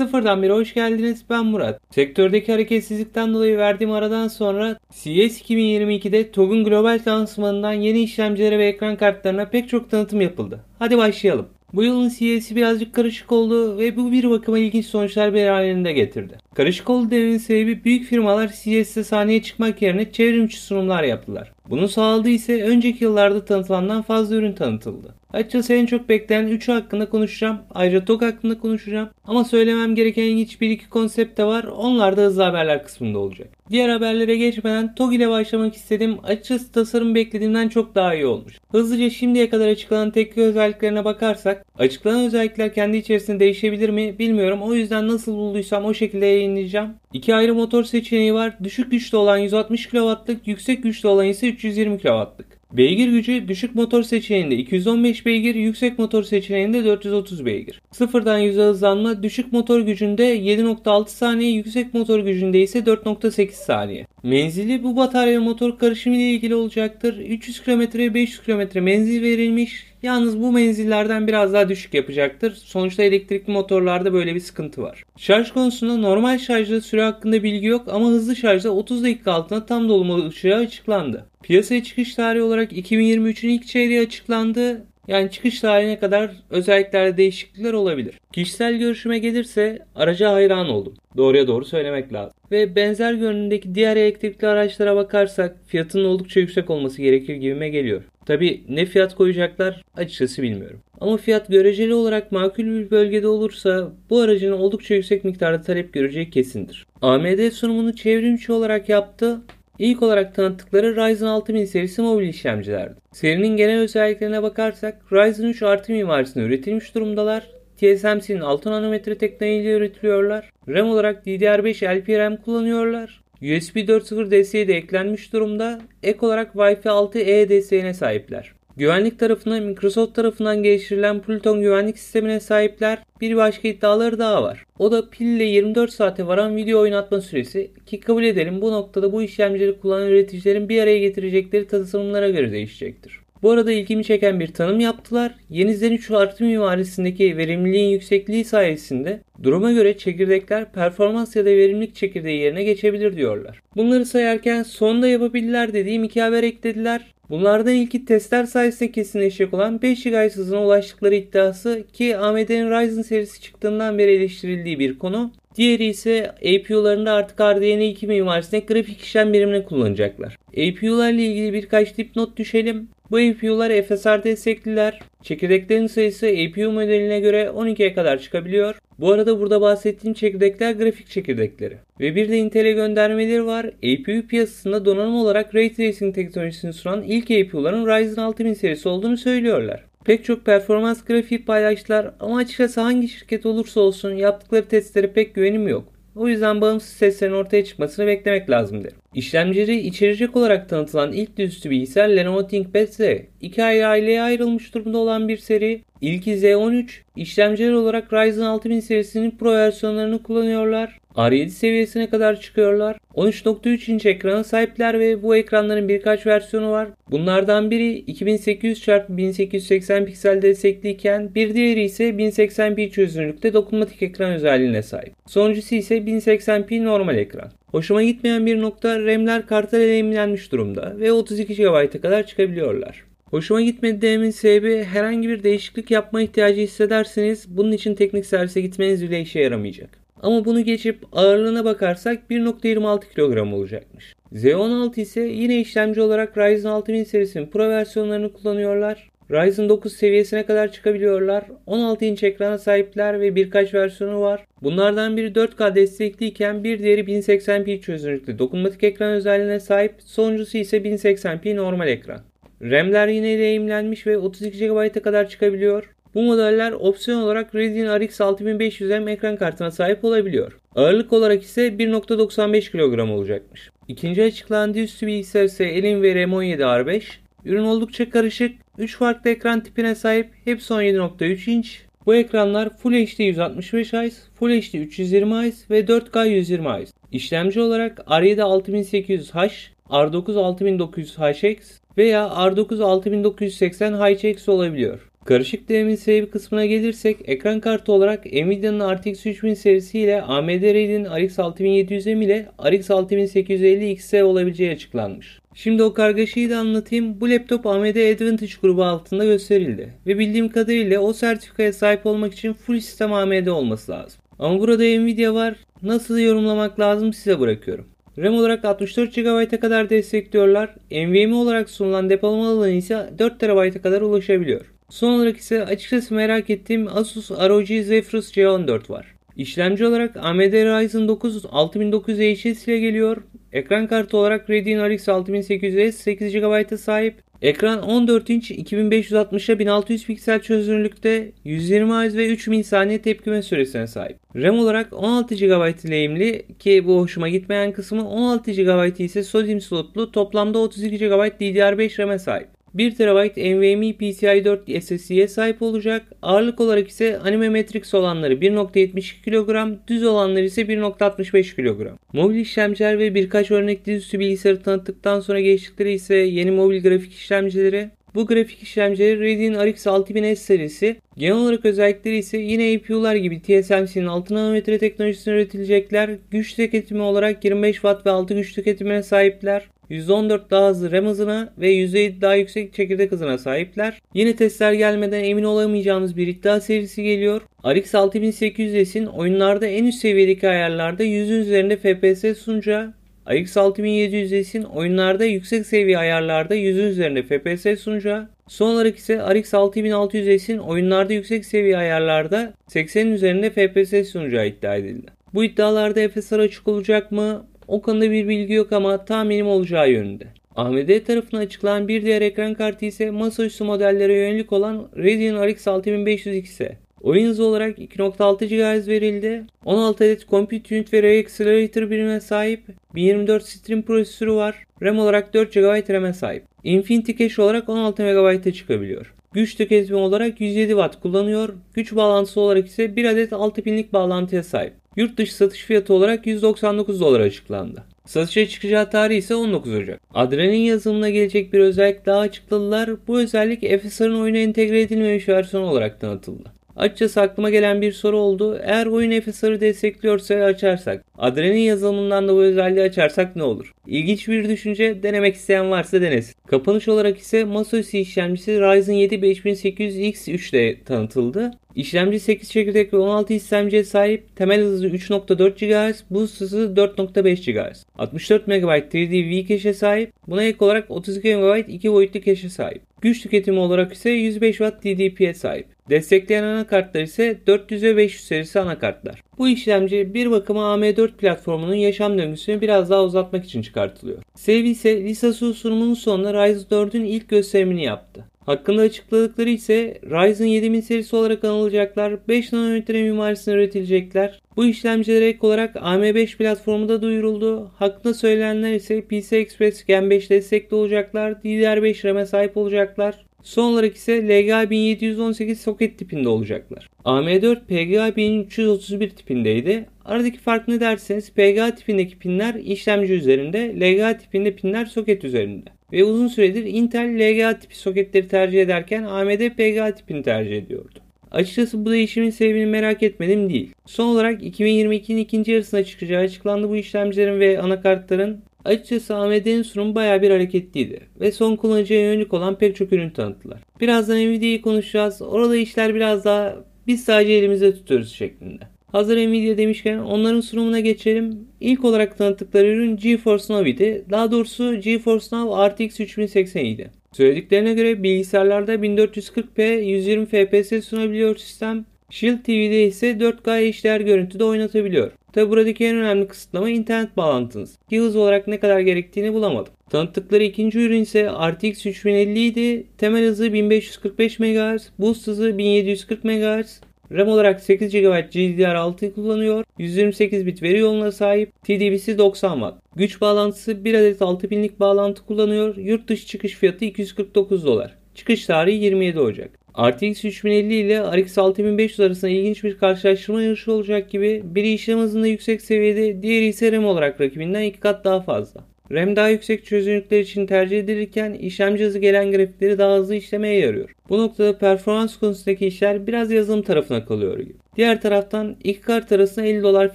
Sıfırdan bir hoş geldiniz. Ben Murat. Sektördeki hareketsizlikten dolayı verdiğim aradan sonra CES 2022'de TOG'un global lansmanından yeni işlemcilere ve ekran kartlarına pek çok tanıtım yapıldı. Hadi başlayalım. Bu yılın CES'i birazcık karışık oldu ve bu bir bakıma ilginç sonuçlar beraberinde getirdi. Karışık oldu dememin sebebi büyük firmalar CES'te sahneye çıkmak yerine çevrimçi sunumlar yaptılar. Bunu sağladığı ise önceki yıllarda tanıtılandan fazla ürün tanıtıldı. Açıkçası en çok beklenen 3'ü hakkında konuşacağım. Ayrıca TOG hakkında konuşacağım. Ama söylemem gereken ilginç bir iki konsept de var. Onlar da hızlı haberler kısmında olacak. Diğer haberlere geçmeden TOG ile başlamak istedim. Açıkçası tasarım beklediğimden çok daha iyi olmuş. Hızlıca şimdiye kadar açıklanan teknik özelliklerine bakarsak açıklanan özellikler kendi içerisinde değişebilir mi bilmiyorum. O yüzden nasıl bulduysam o şekilde yayınlayacağım. İki ayrı motor seçeneği var. Düşük güçlü olan 160 kW'lık, yüksek güçlü olan ise 320 kW'lık. Beygir gücü düşük motor seçeneğinde 215 beygir, yüksek motor seçeneğinde 430 beygir. Sıfırdan 100'e hızlanma düşük motor gücünde 7.6 saniye, yüksek motor gücünde ise 4.8 saniye. Menzili bu batarya motor karışımı ile ilgili olacaktır. 300 km 500 km menzil verilmiş. Yalnız bu menzillerden biraz daha düşük yapacaktır. Sonuçta elektrikli motorlarda böyle bir sıkıntı var. Şarj konusunda normal şarjda süre hakkında bilgi yok ama hızlı şarjda 30 dakika altında tam dolma ışığı açıklandı. Piyasaya çıkış tarihi olarak 2023'ün ilk çeyreği açıklandı. Yani çıkış tarihine kadar özelliklerde değişiklikler olabilir. Kişisel görüşüme gelirse araca hayran oldum. Doğruya doğru söylemek lazım. Ve benzer görünümdeki diğer elektrikli araçlara bakarsak fiyatının oldukça yüksek olması gerekir gibime geliyor. Tabi ne fiyat koyacaklar açıkçası bilmiyorum. Ama fiyat göreceli olarak makul bir bölgede olursa bu aracın oldukça yüksek miktarda talep göreceği kesindir. AMD sunumunu çevrimçi olarak yaptı İlk olarak tanıttıkları Ryzen 6000 serisi mobil işlemcilerdi. Serinin genel özelliklerine bakarsak Ryzen 3 artı mimarisinde üretilmiş durumdalar. TSMC'nin 6 nanometre teknolojiyle üretiliyorlar. RAM olarak DDR5 LPRAM kullanıyorlar. USB 4.0 desteği de eklenmiş durumda. Ek olarak Wi-Fi 6E desteğine sahipler. Güvenlik tarafına Microsoft tarafından geliştirilen Pluton güvenlik sistemine sahipler. Bir başka iddiaları daha var. O da pille 24 saate varan video oynatma süresi ki kabul edelim bu noktada bu işlemcileri kullanan üreticilerin bir araya getirecekleri tasarımlara göre değişecektir. Bu arada ilgimi çeken bir tanım yaptılar. Yeni Zen 3 artı mimarisindeki verimliliğin yüksekliği sayesinde duruma göre çekirdekler performans ya da verimlilik çekirdeği yerine geçebilir diyorlar. Bunları sayarken sonda yapabilirler dediğim iki haber eklediler. Bunlardan ilki testler sayesinde kesinleşecek olan 5 GHz hızına ulaştıkları iddiası ki AMD'nin Ryzen serisi çıktığından beri eleştirildiği bir konu. Diğeri ise APU'larında artık RDNA 2 mimarisinde grafik işlem birimini kullanacaklar. APU'larla ilgili birkaç dipnot düşelim. Bu APU'lar FSR destekliler. Çekirdeklerin sayısı APU modeline göre 12'ye kadar çıkabiliyor. Bu arada burada bahsettiğim çekirdekler grafik çekirdekleri. Ve bir de Intel'e göndermeleri var. APU piyasasında donanım olarak Ray Tracing teknolojisini sunan ilk APU'ların Ryzen 6000 serisi olduğunu söylüyorlar. Pek çok performans grafiği paylaştılar ama açıkçası hangi şirket olursa olsun yaptıkları testlere pek güvenim yok. O yüzden bağımsız seslerin ortaya çıkmasını beklemek lazım derim. İşlemcileri içerecek olarak tanıtılan ilk dizüstü bilgisayar Lenovo ThinkPad Z. İki ayrı aileye ayrılmış durumda olan bir seri. İlki Z13, işlemciler olarak Ryzen 6000 serisinin Pro versiyonlarını kullanıyorlar. R7 seviyesine kadar çıkıyorlar. 13.3 inç ekrana sahipler ve bu ekranların birkaç versiyonu var. Bunlardan biri 2800 x 1880 piksel destekliyken bir diğeri ise 1080p çözünürlükte dokunmatik ekran özelliğine sahip. Sonuncusu ise 1080p normal ekran. Hoşuma gitmeyen bir nokta RAM'ler karta deneyimlenmiş durumda ve 32 GB'a kadar çıkabiliyorlar. Hoşuma gitmedi dememin sebebi herhangi bir değişiklik yapma ihtiyacı hissederseniz bunun için teknik servise gitmeniz bile işe yaramayacak. Ama bunu geçip ağırlığına bakarsak 1.26 kilogram olacakmış. Z16 ise yine işlemci olarak Ryzen 6000 serisinin Pro versiyonlarını kullanıyorlar. Ryzen 9 seviyesine kadar çıkabiliyorlar. 16 inç ekrana sahipler ve birkaç versiyonu var. Bunlardan biri 4K destekliyken bir diğeri 1080p çözünürlükte dokunmatik ekran özelliğine sahip. Sonuncusu ise 1080p normal ekran. RAM'ler yine lehimlenmiş ve 32 GB'a kadar çıkabiliyor. Bu modeller opsiyon olarak Radeon RX 6500M ekran kartına sahip olabiliyor. Ağırlık olarak ise 1.95 kilogram olacakmış. İkinci açıklandığı üstü bilgisayar ise Alienware M17R5. Ürün oldukça karışık. 3 farklı ekran tipine sahip. Hepsi 17.3 inç. Bu ekranlar Full HD 165 Hz, Full HD 320 Hz ve 4K 120 Hz. İşlemci olarak R7 6800H, R9 6900HX veya R9 6980 HX olabiliyor. Karışık dememin sebebi kısmına gelirsek ekran kartı olarak Nvidia'nın RTX 3000 serisi ile AMD Radeon RX 6700M ile RX 6850 XT olabileceği açıklanmış. Şimdi o kargaşayı da anlatayım. Bu laptop AMD Advantage grubu altında gösterildi. Ve bildiğim kadarıyla o sertifikaya sahip olmak için full sistem AMD olması lazım. Ama burada Nvidia var. Nasıl yorumlamak lazım size bırakıyorum. RAM olarak 64 GB'a kadar destekliyorlar. NVMe olarak sunulan depolama alanı ise 4 TB'a kadar ulaşabiliyor. Son olarak ise açıkçası merak ettiğim Asus ROG Zephyrus C14 var. İşlemci olarak AMD Ryzen 9 6900HS ile geliyor. Ekran kartı olarak Radeon RX 6800S 8 GB'a sahip. Ekran 14 inç 2560'a 1600 piksel çözünürlükte 120 Hz ve 3000 saniye tepkime süresine sahip. RAM olarak 16 GB lehimli ki bu hoşuma gitmeyen kısmı 16 GB ise SODIMM slotlu toplamda 32 GB DDR5 RAM'e sahip. 1 TB NVMe PCIe 4 SSD'ye sahip olacak. Ağırlık olarak ise Anime Matrix olanları 1.72 kilogram, düz olanları ise 1.65 kilogram. Mobil işlemciler ve birkaç örnek dizüstü bilgisayarı tanıttıktan sonra geçtikleri ise yeni mobil grafik işlemcileri. Bu grafik işlemcileri Radeon RX 6000S serisi. Genel olarak özellikleri ise yine APU'lar gibi TSMC'nin 6 nanometre teknolojisinde üretilecekler. Güç tüketimi olarak 25 Watt ve 6 güç tüketimine sahipler. %14 daha hızlı RAM hızına ve %7 daha yüksek çekirdek hızına sahipler. Yine testler gelmeden emin olamayacağımız bir iddia serisi geliyor. RX 6800S'in oyunlarda en üst seviyedeki ayarlarda 100'ün üzerinde FPS sunacağı, RX 6700S'in oyunlarda yüksek seviye ayarlarda 100'ün üzerinde FPS sunacağı, son olarak ise RX 6600S'in oyunlarda yüksek seviye ayarlarda 80'in üzerinde FPS sunacağı iddia edildi. Bu iddialarda FSR açık olacak mı? O konuda bir bilgi yok ama tahminim olacağı yönünde. AMD tarafından açıklanan bir diğer ekran kartı ise masaüstü modellere yönelik olan Radeon RX 6500 XE. Oyun hızı olarak 2.6 GHz verildi. 16 adet Compute Unit ve Ray Accelerator birimine sahip. 1024 Stream prosesörü var. RAM olarak 4 GB RAM'e sahip. Infinity Cache olarak 16 MB'e çıkabiliyor. Güç tüketimi olarak 107 Watt kullanıyor. Güç bağlantısı olarak ise 1 adet 6 pinlik bağlantıya sahip. Yurt dışı satış fiyatı olarak 199 dolar açıklandı. Satışa çıkacağı tarih ise 19 Ocak. Adrenalin yazılımına gelecek bir özellik daha açıkladılar. Bu özellik FSR'ın oyuna entegre edilmemiş versiyon olarak tanıtıldı. Açıkçası aklıma gelen bir soru oldu. Eğer oyun FSR'ı destekliyorsa açarsak, Adrenalin yazılımından da bu özelliği açarsak ne olur? İlginç bir düşünce, denemek isteyen varsa denesin. Kapanış olarak ise masaüstü işlemcisi Ryzen 7 5800X3'de tanıtıldı. İşlemci 8 çekirdek ve 16 işlemciye sahip, temel hızı 3.4 GHz, boost hızı 4.5 GHz. 64 MB 3D V cache sahip, buna ek olarak 32 MB 2 boyutlu cache sahip. Güç tüketimi olarak ise 105 Watt DDP'ye sahip. Destekleyen anakartlar ise 400 ve 500 serisi anakartlar. Bu işlemci bir bakıma AM4 platformunun yaşam döngüsünü biraz daha uzatmak için çıkartılıyor. Sevi ise Lisasu sunumunun sonunda Ryzen 4'ün ilk gösterimini yaptı. Hakkında açıkladıkları ise Ryzen 7000 serisi olarak anılacaklar, 5 nanometre mimarisinde üretilecekler. Bu işlemciler ek olarak AM5 platformunda duyuruldu. Hakkında söylenenler ise PCI Express Gen 5 destekli olacaklar, DDR5 RAM'e sahip olacaklar. Son olarak ise LGA 1718 soket tipinde olacaklar. AM4 PGA 1331 tipindeydi. Aradaki fark ne derseniz PGA tipindeki pinler işlemci üzerinde, LGA tipinde pinler soket üzerinde. Ve uzun süredir Intel LGA tipi soketleri tercih ederken AMD PGA tipini tercih ediyordu. Açıkçası bu değişimin sebebini merak etmedim değil. Son olarak 2022'nin ikinci yarısına çıkacağı açıklandı bu işlemcilerin ve anakartların. Açıkçası AMD'nin sunumu baya bir hareketliydi ve son kullanıcıya yönelik olan pek çok ürün tanıttılar. Birazdan Nvidia'yı konuşacağız. Orada işler biraz daha biz sadece elimizde tutuyoruz şeklinde. Hazır Nvidia demişken onların sunumuna geçelim. İlk olarak tanıttıkları ürün GeForce Now idi. Daha doğrusu GeForce Now RTX 3080 idi. Söylediklerine göre bilgisayarlarda 1440p 120 fps sunabiliyor sistem. Shield TV'de ise 4K HDR görüntüde oynatabiliyor. Tabi buradaki en önemli kısıtlama internet bağlantınız. Ki hız olarak ne kadar gerektiğini bulamadım. Tanıttıkları ikinci ürün ise RTX 3050 idi. Temel hızı 1545 MHz, boost hızı 1740 MHz, RAM olarak 8 GB GDDR6 kullanıyor. 128 bit veri yoluna sahip. TDP'si 90 Watt. Güç bağlantısı 1 adet 6000'lik bağlantı kullanıyor. Yurt dışı çıkış fiyatı 249 dolar. Çıkış tarihi 27 Ocak. RTX 3050 ile RX 6500 arasında ilginç bir karşılaştırma yarışı olacak gibi biri işlem hızında yüksek seviyede diğeri ise RAM olarak rakibinden 2 kat daha fazla. RAM daha yüksek çözünürlükler için tercih edilirken işlemci hızı gelen grafikleri daha hızlı işlemeye yarıyor. Bu noktada performans konusundaki işler biraz yazılım tarafına kalıyor gibi. Diğer taraftan iki kart arasında 50 dolar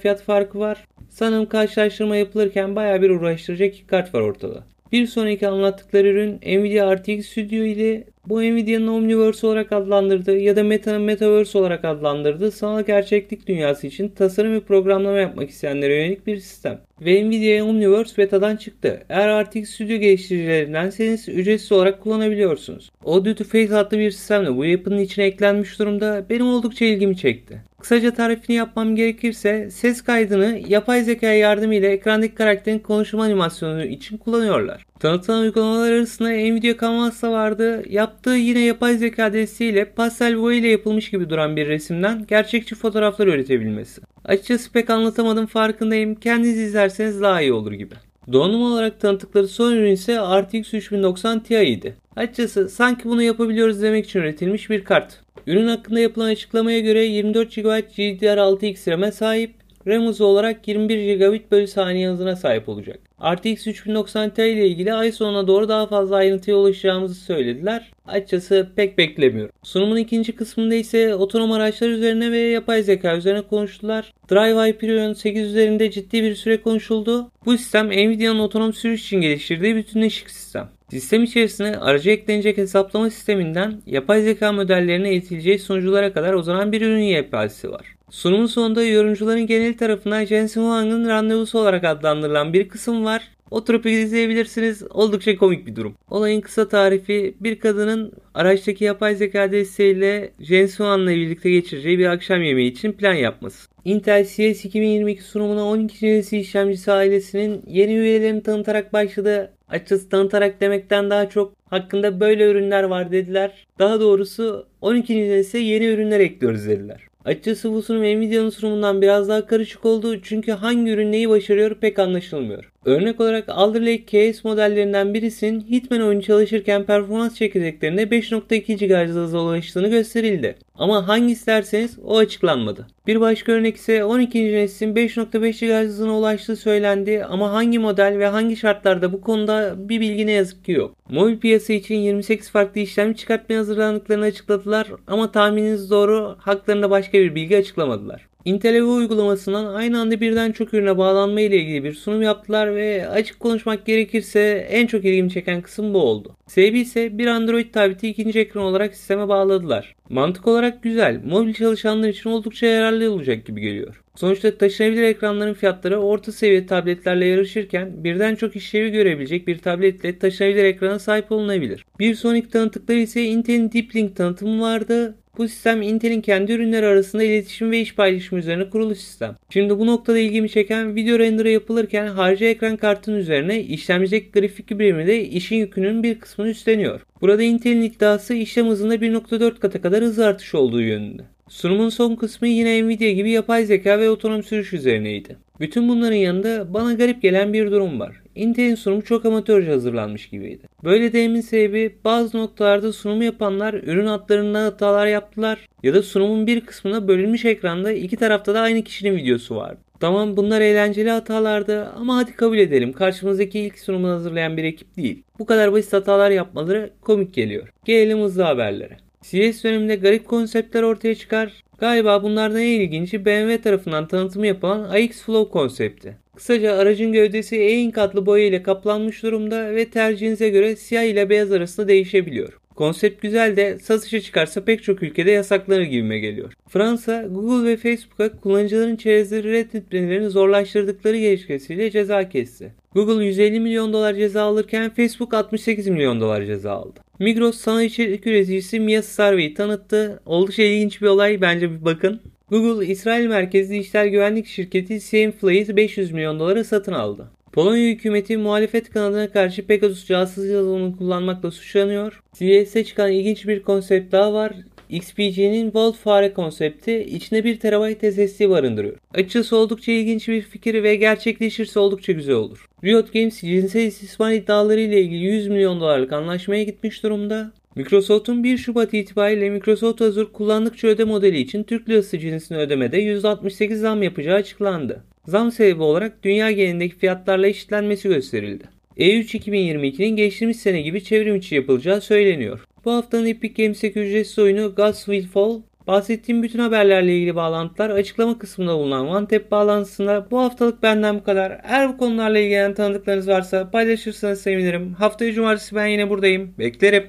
fiyat farkı var. Sanırım karşılaştırma yapılırken baya bir uğraştıracak iki kart var ortada. Bir sonraki anlattıkları ürün Nvidia RTX Studio ile bu Nvidia'nın Omniverse olarak adlandırdığı ya da Meta'nın Metaverse olarak adlandırdığı sanal gerçeklik dünyası için tasarım ve programlama yapmak isteyenlere yönelik bir sistem. Ve Nvidia Omniverse betadan çıktı. Eğer RTX Studio geliştiricilerindenseniz ücretsiz olarak kullanabiliyorsunuz. Audio to Face adlı bir sistemle bu yapının içine eklenmiş durumda benim oldukça ilgimi çekti. Kısaca tarifini yapmam gerekirse ses kaydını yapay zeka yardımıyla ekrandaki karakterin konuşma animasyonu için kullanıyorlar. Tanıtılan uygulamalar arasında Nvidia Canvas da vardı. Yaptığı yine yapay zeka desteğiyle pastel boya ile yapılmış gibi duran bir resimden gerçekçi fotoğraflar üretebilmesi. Açıkçası pek anlatamadım farkındayım. Kendiniz izlerseniz daha iyi olur gibi. Donanım olarak tanıttıkları son ürün ise RTX 3090 Ti idi. Açıkçası sanki bunu yapabiliyoruz demek için üretilmiş bir kart. Ürün hakkında yapılan açıklamaya göre 24 GB GDDR6X RAM'e sahip, RAM hızı olarak 21 gigabit bölü saniye hızına sahip olacak. RTX 3090 Ti ile ilgili ay sonuna doğru daha fazla ayrıntıya ulaşacağımızı söylediler. Açıkçası pek beklemiyorum. Sunumun ikinci kısmında ise otonom araçlar üzerine ve yapay zeka üzerine konuştular. Drive Hyperion 8 üzerinde ciddi bir süre konuşuldu. Bu sistem Nvidia'nın otonom sürüş için geliştirdiği bütünleşik sistem. Sistem içerisine aracı eklenecek hesaplama sisteminden yapay zeka modellerine eğitileceği sunuculara kadar uzanan bir ürün yelpazesi var. Sunumun sonunda yorumcuların genel tarafından Jensen Huang'ın randevusu olarak adlandırılan bir kısım var. Oturup izleyebilirsiniz. Oldukça komik bir durum. Olayın kısa tarifi bir kadının araçtaki yapay zeka desteğiyle Jensen Huang'la birlikte geçireceği bir akşam yemeği için plan yapması. Intel CS 2022 sunumuna 12. nesil işlemcisi ailesinin yeni üyelerini tanıtarak başladı. Açıkçası tanıtarak demekten daha çok hakkında böyle ürünler var dediler. Daha doğrusu 12. nesil yeni ürünler ekliyoruz dediler. Açıkçası bu sunum Nvidia'nın sunumundan biraz daha karışık oldu çünkü hangi ürün neyi başarıyor pek anlaşılmıyor. Örnek olarak Alder Lake KS modellerinden birisinin Hitman oyunu çalışırken performans çekirdeklerinde 5.2 GHz hıza ulaştığını gösterildi. Ama hangisi derseniz o açıklanmadı. Bir başka örnek ise 12. neslin 5.5 GHz hızına ulaştığı söylendi ama hangi model ve hangi şartlarda bu konuda bir bilgi ne yazık ki yok. Mobil piyasa için 28 farklı işlem çıkartmaya hazırlandıklarını açıkladılar ama tahmininiz doğru haklarında başka bir bilgi açıklamadılar. Intel Evo uygulamasından aynı anda birden çok ürüne bağlanma ile ilgili bir sunum yaptılar ve açık konuşmak gerekirse en çok ilgimi çeken kısım bu oldu. Sebebi ise bir Android tableti ikinci ekran olarak sisteme bağladılar. Mantık olarak güzel, mobil çalışanlar için oldukça yararlı olacak gibi geliyor. Sonuçta taşınabilir ekranların fiyatları orta seviye tabletlerle yarışırken birden çok işlevi görebilecek bir tabletle taşınabilir ekrana sahip olunabilir. Bir sonraki tanıtıkları ise Intel'in Deep Link tanıtımı vardı. Bu sistem Intel'in kendi ürünleri arasında iletişim ve iş paylaşımı üzerine kurulu sistem. Şimdi bu noktada ilgimi çeken video renderı yapılırken harici ekran kartının üzerine işlemcideki grafik birimi de işin yükünün bir kısmını üstleniyor. Burada Intel'in iddiası işlem hızında 1.4 kata kadar hız artışı olduğu yönünde. Sunumun son kısmı yine Nvidia gibi yapay zeka ve otonom sürüş üzerineydi. Bütün bunların yanında bana garip gelen bir durum var. Intel'in sunumu çok amatörce hazırlanmış gibiydi. Böyle dememin sebebi bazı noktalarda sunumu yapanlar ürün adlarında hatalar yaptılar ya da sunumun bir kısmına bölünmüş ekranda iki tarafta da aynı kişinin videosu vardı. Tamam bunlar eğlenceli hatalardı ama hadi kabul edelim karşımızdaki ilk sunumu hazırlayan bir ekip değil. Bu kadar basit hatalar yapmaları komik geliyor. Gelelim hızlı haberlere. CS döneminde garip konseptler ortaya çıkar. Galiba bunlardan en ilginci BMW tarafından tanıtımı yapılan iX Flow konsepti. Kısaca aracın gövdesi e-ink adlı boya ile kaplanmış durumda ve tercihinize göre siyah ile beyaz arasında değişebiliyor. Konsept güzel de satışa çıkarsa pek çok ülkede yasaklanır gibime geliyor. Fransa, Google ve Facebook'a kullanıcıların çerezleri reddetmelerini zorlaştırdıkları gerekçesiyle ceza kesti. Google 150 milyon dolar ceza alırken Facebook 68 milyon dolar ceza aldı. Migros sana içerik üreticisi Mia Sarvi'yi tanıttı. Oldukça ilginç bir olay bence bir bakın. Google, İsrail merkezli dijital güvenlik şirketi SameFly'ı 500 milyon dolara satın aldı. Polonya hükümeti muhalefet kanadına karşı Pegasus casus yazılımını kullanmakla suçlanıyor. CES'e çıkan ilginç bir konsept daha var. XPG'nin Vault fare konsepti içinde 1 TB SSD barındırıyor. Açıkçası oldukça ilginç bir fikir ve gerçekleşirse oldukça güzel olur. Riot Games cinsel istismar iddiaları ile ilgili 100 milyon dolarlık anlaşmaya gitmiş durumda. Microsoft'un 1 Şubat itibariyle Microsoft Azure kullandıkça öde modeli için Türk lirası cinsini ödemede %68 zam yapacağı açıklandı. Zam sebebi olarak dünya genelindeki fiyatlarla eşitlenmesi gösterildi. E3 2022'nin geçtiğimiz sene gibi çevrim içi yapılacağı söyleniyor. Bu haftanın Epic Games'teki ücretsiz oyunu Gods Will Fall Bahsettiğim bütün haberlerle ilgili bağlantılar açıklama kısmında bulunan OneTap bağlantısında bu haftalık benden bu kadar. Eğer bu konularla ilgilenen tanıdıklarınız varsa paylaşırsanız sevinirim. Haftaya cumartesi ben yine buradayım. Beklerim.